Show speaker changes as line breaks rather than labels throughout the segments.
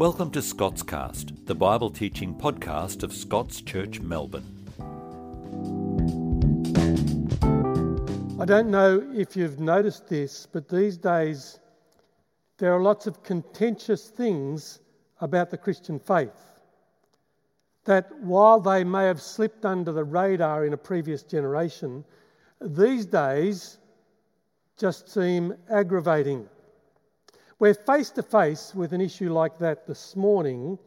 Welcome to Scots Cast, the Bible teaching podcast of Scots Church Melbourne.
I don't know if you've noticed this, but these days there are lots of contentious things about the Christian faith. That while they may have slipped under the radar in a previous generation, these days just seem aggravating. We're face to face with an issue like that this morning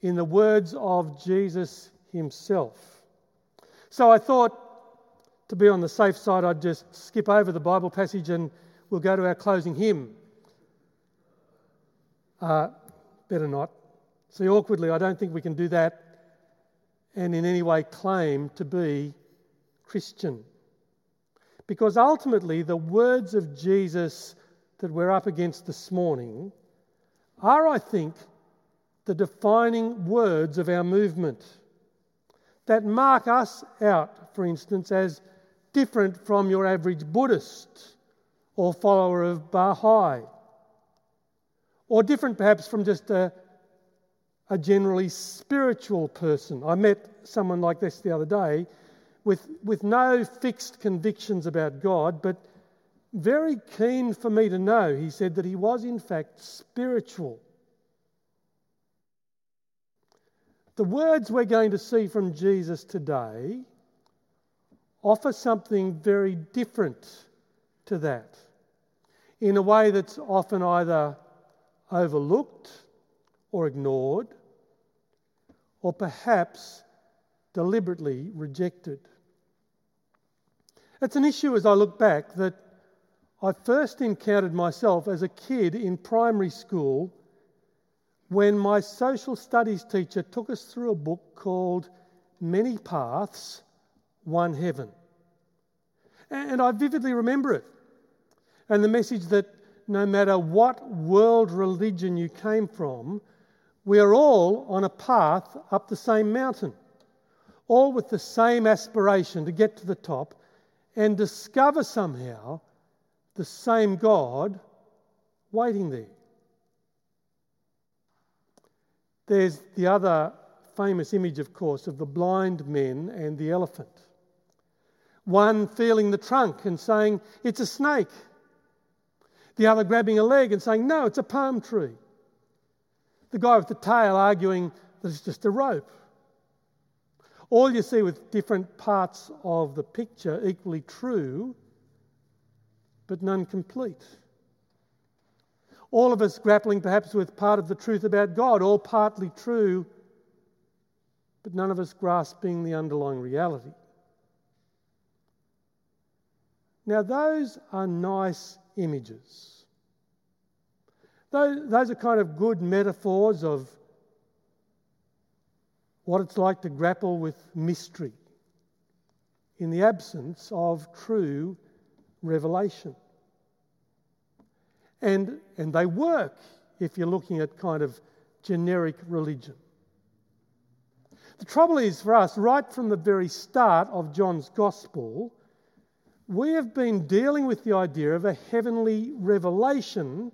in the words of Jesus himself. So I thought, to be on the safe side, I'd just skip over the Bible passage and we'll go to our closing hymn. Uh, better not. See, awkwardly, I don't think we can do that and in any way claim to be Christian. Because ultimately, the words of Jesus that we're up against this morning are, I think, the defining words of our movement that mark us out, for instance, as different from your average Buddhist or follower of Baha'i, or different perhaps from just a, a generally spiritual person. I met someone like this the other day with, with no fixed convictions about God, but very keen for me to know, he said, that he was in fact spiritual. The words we're going to see from Jesus today offer something very different to that in a way that's often either overlooked or ignored or perhaps deliberately rejected. It's an issue as I look back that I first encountered myself as a kid in primary school when my social studies teacher took us through a book called Many Paths, One Heaven. And I vividly remember it. And the message that no matter what world religion you came from, we are all on a path up the same mountain, all with the same aspiration to get to the top and discover somehow the same God waiting there. There's the other famous image, of course, of the blind men and the elephant. One feeling the trunk and saying, It's a snake. The other grabbing a leg and saying, No, it's a palm tree. The guy with the tail arguing that it's just a rope. All you see with different parts of the picture equally true but none complete. All of us grappling perhaps with part of the truth about God, all partly true, but none of us grasping the underlying reality. Now, those are nice images. Those, are kind of good metaphors of what it's like to grapple with mystery in the absence of true revelation. And, and they work if you're looking at kind of generic religion. The trouble is for us, right from the very start of John's Gospel, we have been dealing with the idea of a heavenly revelation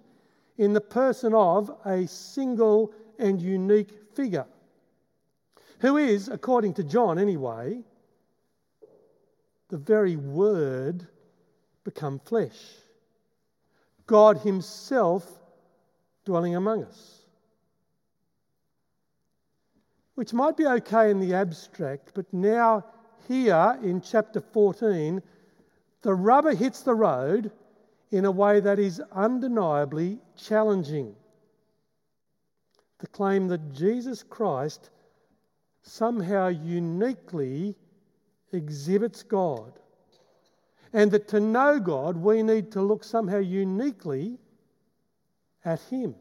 in the person of a single and unique figure, who is, according to John anyway, the very Word become flesh. God Himself dwelling among us. Which might be okay in the abstract, but now, here in chapter 14, the rubber hits the road in a way that is undeniably challenging. The claim that Jesus Christ somehow uniquely exhibits God and that to know God, we need to look somehow uniquely at Him.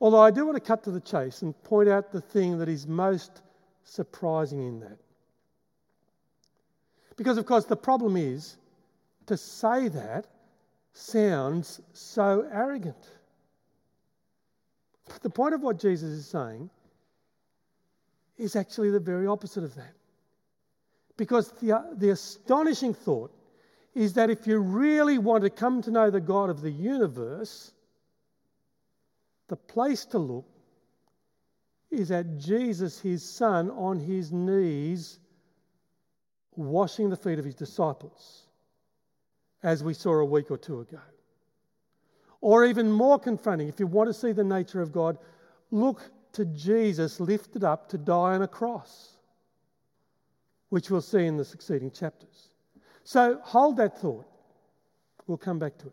Although I do want to cut to the chase and point out the thing that is most surprising in that. Because, of course, the problem is to say that sounds so arrogant. But the point of what Jesus is saying is actually the very opposite of that. Because the, the astonishing thought is that if you really want to come to know the God of the universe, The place to look is at Jesus, his son, on his knees, washing the feet of his disciples, as we saw a week or two ago. Or even more confronting, if you want to see the nature of God, look to Jesus lifted up to die on a cross, which we'll see in the succeeding chapters. So hold that thought. We'll come back to it.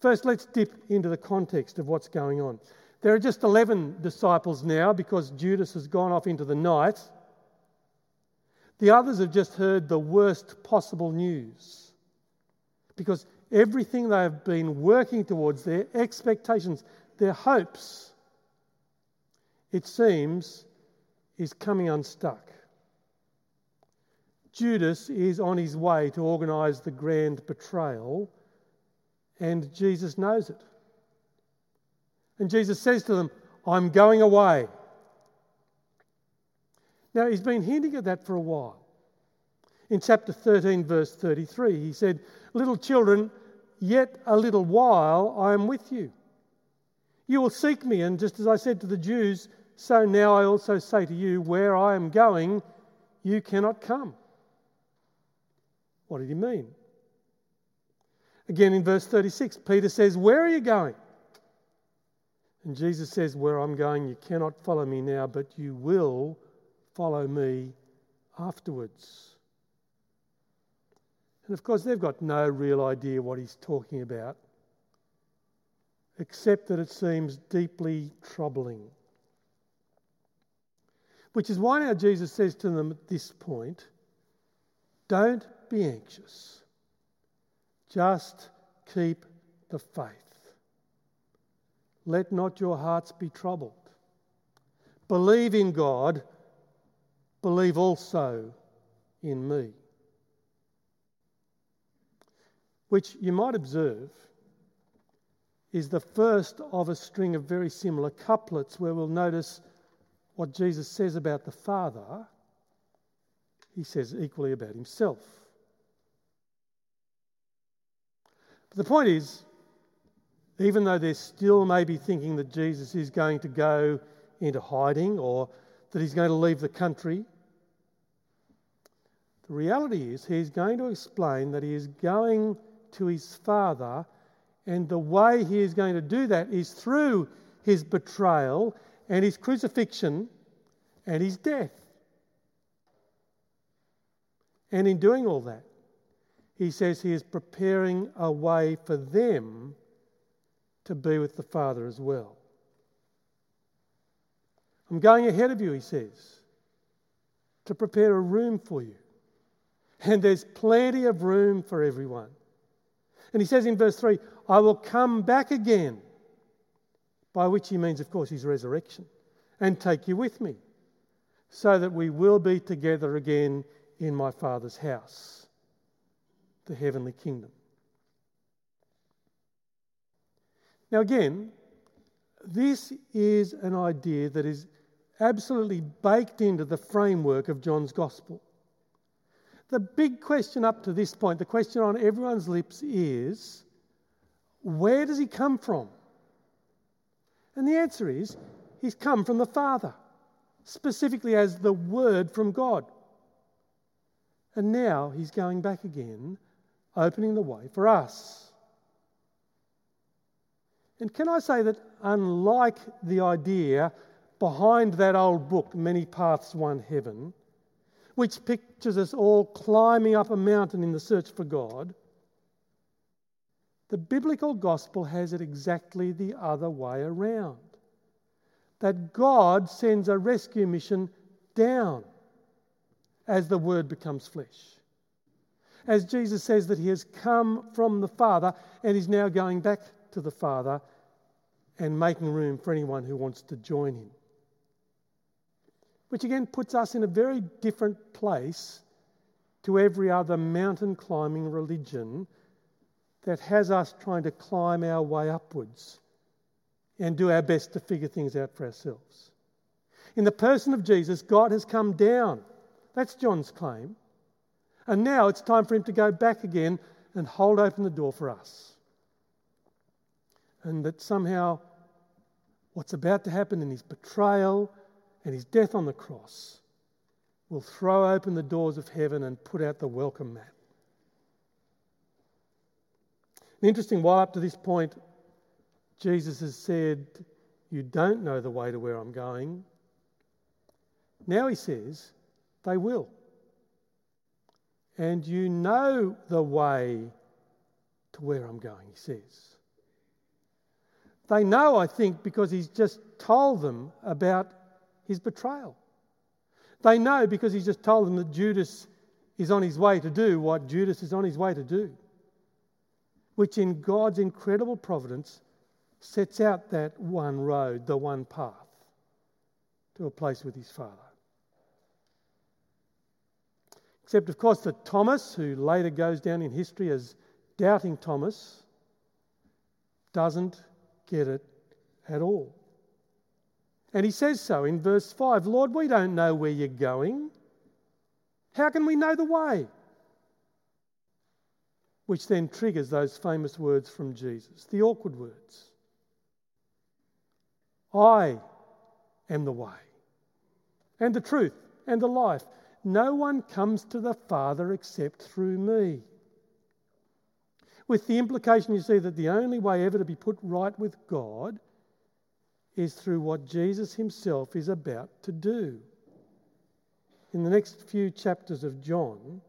First, let's dip into the context of what's going on. There are just 11 disciples now because Judas has gone off into the night. The others have just heard the worst possible news because everything they have been working towards, their expectations, their hopes, it seems, is coming unstuck. Judas is on his way to organise the grand betrayal, and Jesus knows it. And Jesus says to them, I'm going away. Now, he's been hinting at that for a while. In chapter 13, verse 33, he said, Little children, yet a little while I am with you. You will seek me, and just as I said to the Jews, so now I also say to you, where I am going, you cannot come. What did he mean? Again in verse 36, Peter says, Where are you going? And Jesus says, Where I'm going, you cannot follow me now, but you will follow me afterwards. And of course, they've got no real idea what he's talking about, except that it seems deeply troubling. Which is why now Jesus says to them at this point, Don't be anxious, just keep the faith. Let not your hearts be troubled. Believe in God, believe also in me. which you might observe is the first of a string of very similar couplets where we'll notice what Jesus says about the Father, he says equally about himself. But the point is, even though they're still maybe thinking that Jesus is going to go into hiding or that he's going to leave the country, the reality is he's going to explain that he is going to his Father. And the way he is going to do that is through his betrayal and his crucifixion and his death. And in doing all that, he says he is preparing a way for them to be with the Father as well. I'm going ahead of you, he says, to prepare a room for you. And there's plenty of room for everyone. And he says in verse 3, I will come back again, by which he means, of course, his resurrection, and take you with me, so that we will be together again in my Father's house, the heavenly kingdom. Now, again, this is an idea that is absolutely baked into the framework of John's Gospel. The big question up to this point, the question on everyone's lips is where does he come from? And the answer is he's come from the Father, specifically as the Word from God. And now he's going back again, opening the way for us. And can I say that, unlike the idea behind that old book, Many Paths, One Heaven, which pictures us all climbing up a mountain in the search for God, the biblical gospel has it exactly the other way around. That God sends a rescue mission down as the Word becomes flesh. As Jesus says that He has come from the Father and is now going back to the Father and making room for anyone who wants to join Him which again puts us in a very different place to every other mountain climbing religion that has us trying to climb our way upwards and do our best to figure things out for ourselves. In the person of Jesus, God has come down. That's John's claim. And now it's time for him to go back again and hold open the door for us. And that somehow what's about to happen in his betrayal and his death on the cross will throw open the doors of heaven and put out the welcome mat. Interesting, while up to this point, Jesus has said, You don't know the way to where I'm going. Now he says, They will. And you know the way to where I'm going, he says. They know, I think, because he's just told them about his betrayal. They know because he's just told them that Judas is on his way to do what Judas is on his way to do, which in God's incredible providence sets out that one road, the one path to a place with his Father. Except, of course, that Thomas, who later goes down in history as doubting Thomas, doesn't get it at all. And he says so in verse 5 Lord, we don't know where you're going. How can we know the way? Which then triggers those famous words from Jesus, the awkward words. I am the way, and the truth, and the life. No one comes to the Father except through me. With the implication, you see, that the only way ever to be put right with God is through what Jesus himself is about to do. In the next few chapters of John,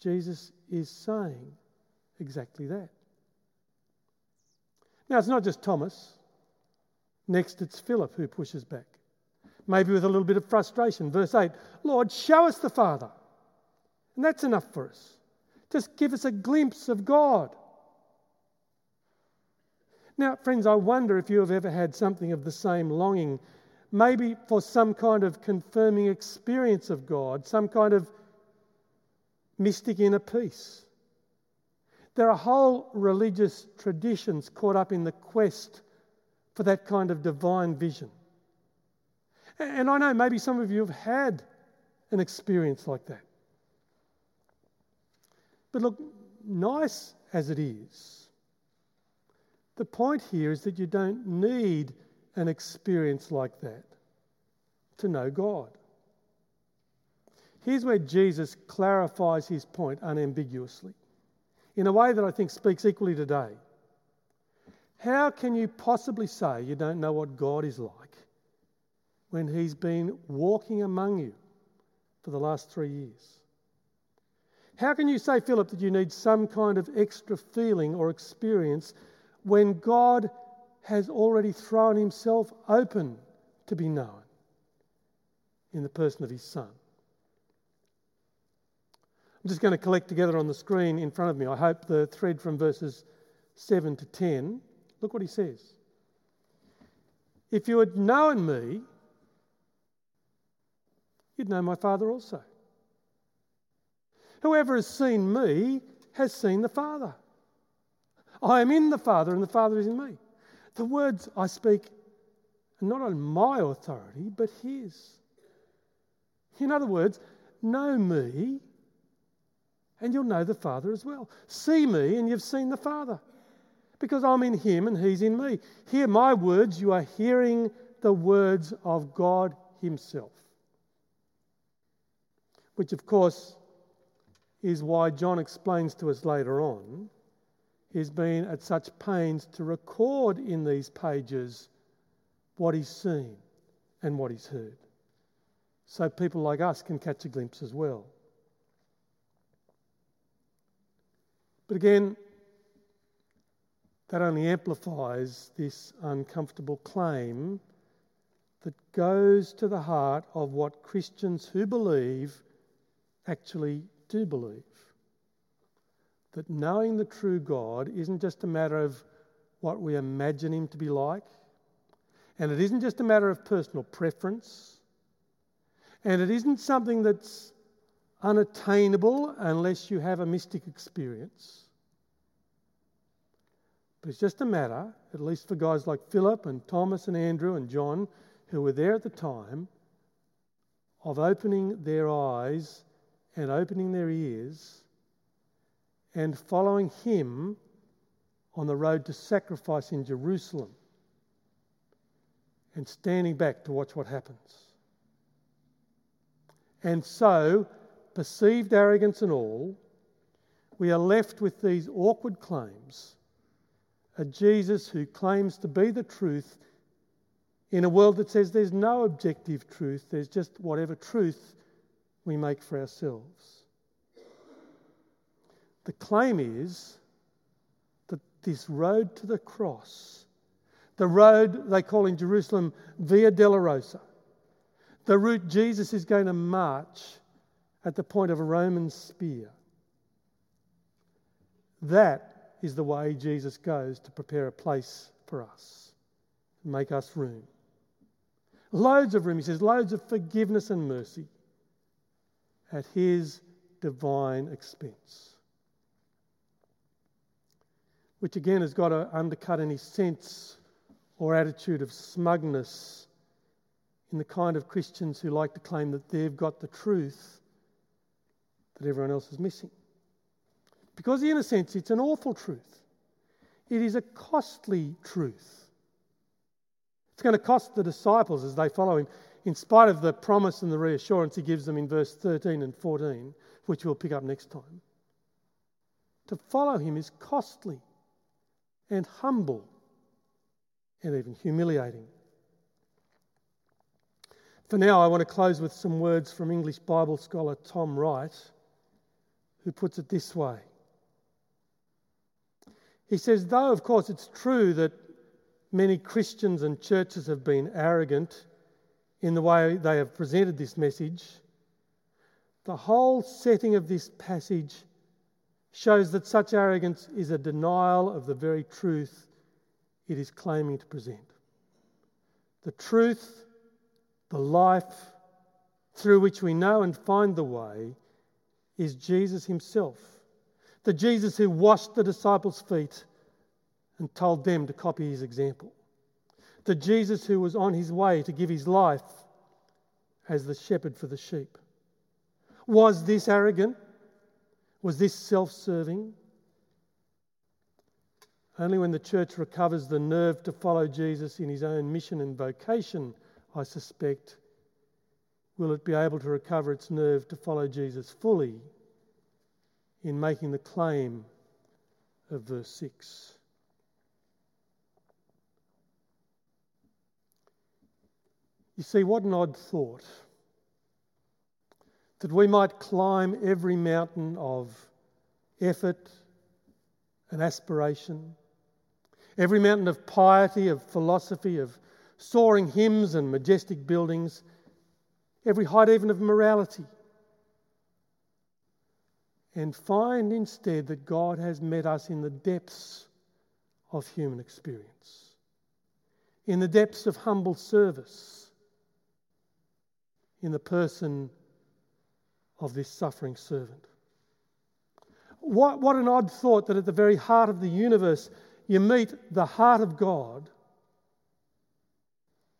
Jesus is saying exactly that. Now, it's not just Thomas. Next, it's Philip who pushes back, maybe with a little bit of frustration. Verse 8 Lord, show us the Father. And that's enough for us. Just give us a glimpse of God. Now, friends, I wonder if you have ever had something of the same longing, maybe for some kind of confirming experience of God, some kind of mystic inner peace. There are whole religious traditions caught up in the quest for that kind of divine vision. And I know maybe some of you have had an experience like that. But look, nice as it is, the point here is that you don't need an experience like that to know God. Here's where Jesus clarifies his point unambiguously in a way that I think speaks equally today. How can you possibly say you don't know what God is like when he's been walking among you for the last three years? How can you say, Philip, that you need some kind of extra feeling or experience when God has already thrown himself open to be known in the person of his Son. I'm just going to collect together on the screen in front of me, I hope, the thread from verses 7 to 10. Look what he says. If you had known me, you'd know my Father also. Whoever has seen me has seen the Father. I am in the Father, and the Father is in me. The words I speak are not on my authority, but His. In other words, know me, and you'll know the Father as well. See me, and you've seen the Father, because I'm in Him and He's in me. Hear my words, you are hearing the words of God Himself. Which, of course, is why John explains to us later on He's been at such pains to record in these pages what he's seen and what he's heard. So people like us can catch a glimpse as well. But again, that only amplifies this uncomfortable claim that goes to the heart of what Christians who believe actually do believe that knowing the true God isn't just a matter of what we imagine Him to be like, and it isn't just a matter of personal preference, and it isn't something that's unattainable unless you have a mystic experience. But it's just a matter, at least for guys like Philip and Thomas and Andrew and John, who were there at the time, of opening their eyes and opening their ears and following him on the road to sacrifice in Jerusalem and standing back to watch what happens. And so, perceived arrogance and all, we are left with these awkward claims a Jesus who claims to be the truth in a world that says there's no objective truth, there's just whatever truth we make for ourselves. The claim is that this road to the cross, the road they call in Jerusalem Via Dolorosa, the route Jesus is going to march at the point of a Roman spear, that is the way Jesus goes to prepare a place for us, make us room. Loads of room, he says, loads of forgiveness and mercy at his divine expense. Which again has got to undercut any sense or attitude of smugness in the kind of Christians who like to claim that they've got the truth that everyone else is missing. Because, in a sense, it's an awful truth. It is a costly truth. It's going to cost the disciples as they follow him, in spite of the promise and the reassurance he gives them in verse 13 and 14, which we'll pick up next time. To follow him is costly and humble and even humiliating. For now, I want to close with some words from English Bible scholar Tom Wright, who puts it this way he says, though, of course, it's true that many Christians and churches have been arrogant in the way they have presented this message, the whole setting of this passage shows that such arrogance is a denial of the very truth it is claiming to present. The truth, the life through which we know and find the way, is Jesus Himself the Jesus who washed the disciples' feet and told them to copy his example. The Jesus who was on his way to give his life as the shepherd for the sheep. Was this arrogant? Was this self serving? Only when the church recovers the nerve to follow Jesus in his own mission and vocation, I suspect, will it be able to recover its nerve to follow Jesus fully in making the claim of verse 6. You see, what an odd thought that we might climb every mountain of effort and aspiration, every mountain of piety, of philosophy, of soaring hymns and majestic buildings, every height even of morality and find instead that God has met us in the depths of human experience, in the depths of humble service, in the person of this suffering servant. What, what an odd thought that at the very heart of the universe you meet the heart of God.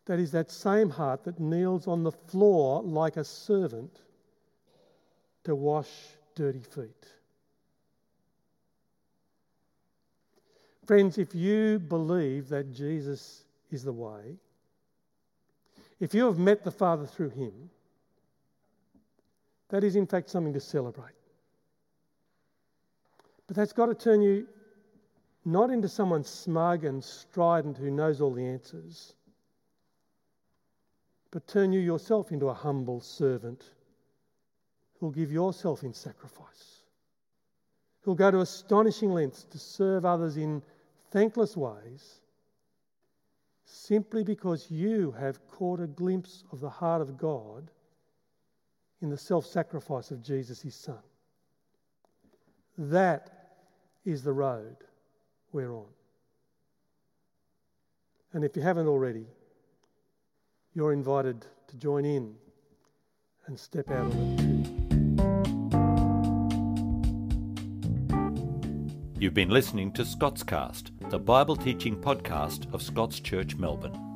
That is that same heart that kneels on the floor like a servant to wash dirty feet. Friends, if you believe that Jesus is the way, if you have met the Father through him, that is in fact something to celebrate. But that's got to turn you not into someone smug and strident who knows all the answers, but turn you yourself into a humble servant who'll give yourself in sacrifice, who'll go to astonishing lengths to serve others in thankless ways, simply because you have caught a glimpse of the heart of God in the self sacrifice of Jesus, his Son. That is the road we're on. And if you haven't already, you're invited to join in and step out on it
You've been listening to Scotscast, the Bible teaching podcast of Scots Church Melbourne.